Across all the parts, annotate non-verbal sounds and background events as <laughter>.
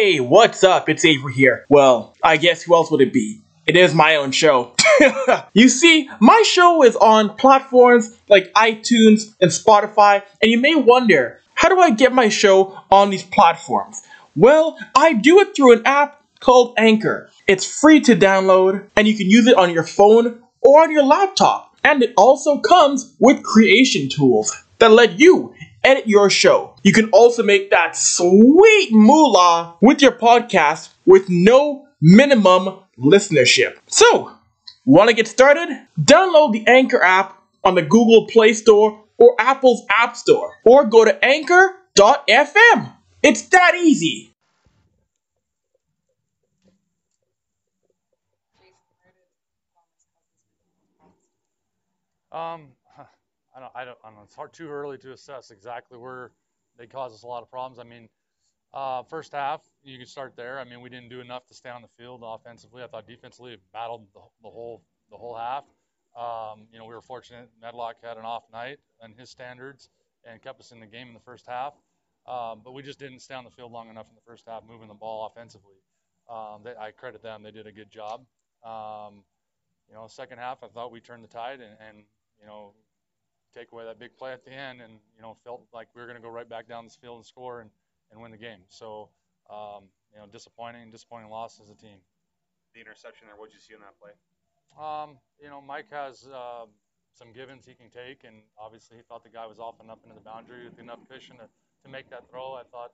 Hey, what's up? It's Avry here. Well, I guess who else would it be? It is my own show. <laughs> you see, my show is on platforms like iTunes and Spotify, and you may wonder, how do I get my show on these platforms? Well, I do it through an app called Anchor. It's free to download, and you can use it on your phone or on your laptop. And it also comes with creation tools that let you edit your show. You can also make that sweet moolah with your podcast with no minimum listenership. So, want to get started? Download the Anchor app on the Google Play Store or Apple's App Store, or go to anchor.fm. It's that easy. Um, I don't, I don't, I don't. It's hard too early to assess exactly where they caused us a lot of problems. I mean, uh, first half, you can start there. I mean, we didn't do enough to stay on the field offensively. I thought defensively it battled the, the whole the whole half. Um, you know, we were fortunate. Medlock had an off night and his standards and kept us in the game in the first half. Um, but we just didn't stay on the field long enough in the first half, moving the ball offensively. Um, they, I credit them; they did a good job. Um, you know, second half, I thought we turned the tide and, and you know, take away that big play at the end, and you know, felt like we were going to go right back down this field and score and, and win the game. So, um, you know, disappointing, disappointing loss as a team. The interception there, what did you see in that play? Um, you know, Mike has uh, some givens he can take, and obviously he thought the guy was off and up into the boundary with enough cushion to, to make that throw. I thought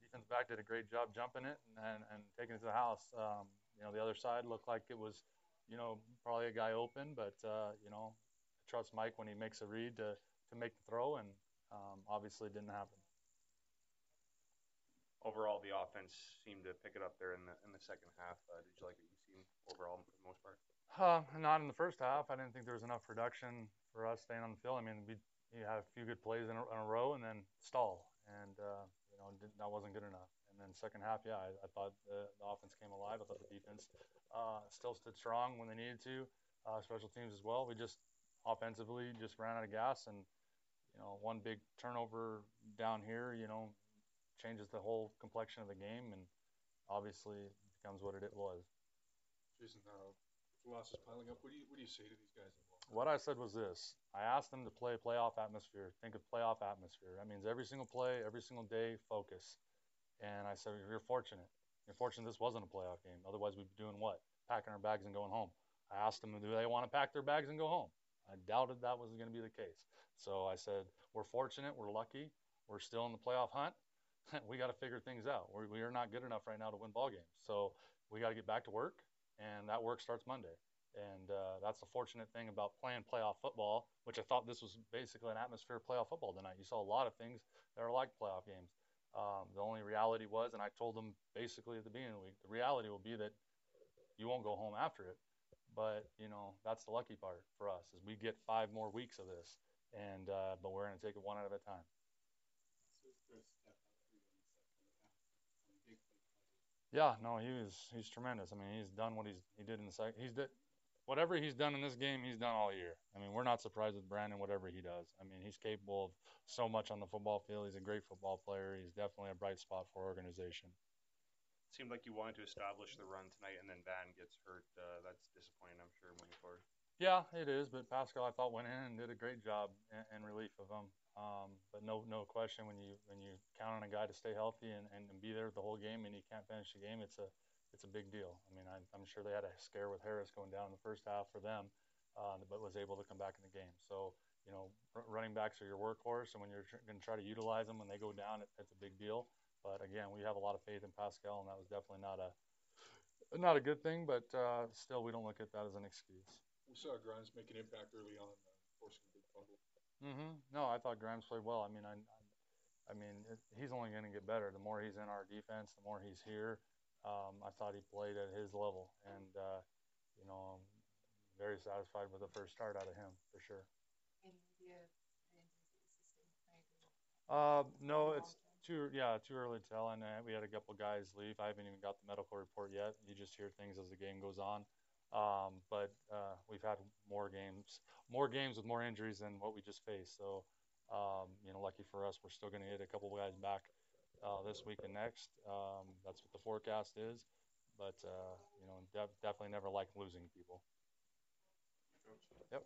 defense back did a great job jumping it and, and, and taking it to the house. Um, you know, the other side looked like it was, you know, probably a guy open, but uh, you know, trust Mike when he makes a read to, to make the throw, and um, obviously didn't happen. Overall, the offense seemed to pick it up there in the in the second half. Uh, did you like what you seen overall for the most part? Uh, not in the first half. I didn't think there was enough production for us staying on the field. I mean, we you had a few good plays in a, in a row and then stall, and uh, you know that wasn't good enough. And then second half, yeah, I, I thought the, the offense came alive. I thought the defense uh, still stood strong when they needed to. Uh, special teams as well. We just offensively just ran out of gas and you know one big turnover down here you know changes the whole complexion of the game and obviously becomes what it was. Jason, uh, losses piling up. What do you what do you say to these guys what i said was this. I asked them to play playoff atmosphere. Think of playoff atmosphere. That means every single play every single day focus. And i said you're fortunate. You're fortunate this wasn't a playoff game. Otherwise we'd be doing what? Packing our bags and going home. I asked them do they want to pack their bags and go home I doubted that was going to be the case. So I said, we're fortunate, we're lucky, we're still in the playoff hunt. <laughs> we got to figure things out. We're, we are not good enough right now to win ball games. So we got to get back to work, and that work starts Monday. And uh, that's the fortunate thing about playing playoff football, which I thought this was basically an atmosphere of playoff football tonight. You saw a lot of things that are like playoff games. Um, the only reality was, and I told them basically at the beginning of the week, the reality will be that you won't go home after it. But you know that's the lucky part for us is we get five more weeks of this, and uh, but we're going to take it one at a time. Yeah, no, he was he's tremendous. I mean, he's done what he's he did in the second. He's did whatever he's done in this game. He's done all year. I mean, we're not surprised with Brandon whatever he does. I mean, he's capable of so much on the football field. He's a great football player. He's definitely a bright spot for our organization seemed like you wanted to establish the run tonight, and then Van gets hurt. Uh, that's disappointing, I'm sure, moving forward. Yeah, it is. But Pascal, I thought went in and did a great job in, in relief of him. Um, but no, no question when you when you count on a guy to stay healthy and, and, and be there the whole game and he can't finish the game, it's a it's a big deal. I mean, I, I'm sure they had a scare with Harris going down in the first half for them, uh, but was able to come back in the game. So you know, running backs are your workhorse, and when you're tr- going to try to utilize them when they go down, it, it's a big deal. But again, we have a lot of faith in Pascal, and that was definitely not a not a good thing. But uh, still, we don't look at that as an excuse. We saw Grimes make an impact early on, uh, forcing a big fumble. Mm-hmm. No, I thought Grimes played well. I mean, I, I, I mean, it, he's only going to get better. The more he's in our defense, the more he's here. Um, I thought he played at his level, and uh, you know, I'm very satisfied with the first start out of him for sure. Uh, no, it's too yeah too early to tell, and uh, we had a couple guys leave. I haven't even got the medical report yet. You just hear things as the game goes on. Um, but uh, we've had more games, more games with more injuries than what we just faced. So um, you know, lucky for us, we're still going to get a couple guys back uh, this week and next. Um, that's what the forecast is. But uh, you know, def- definitely never like losing people. Yep.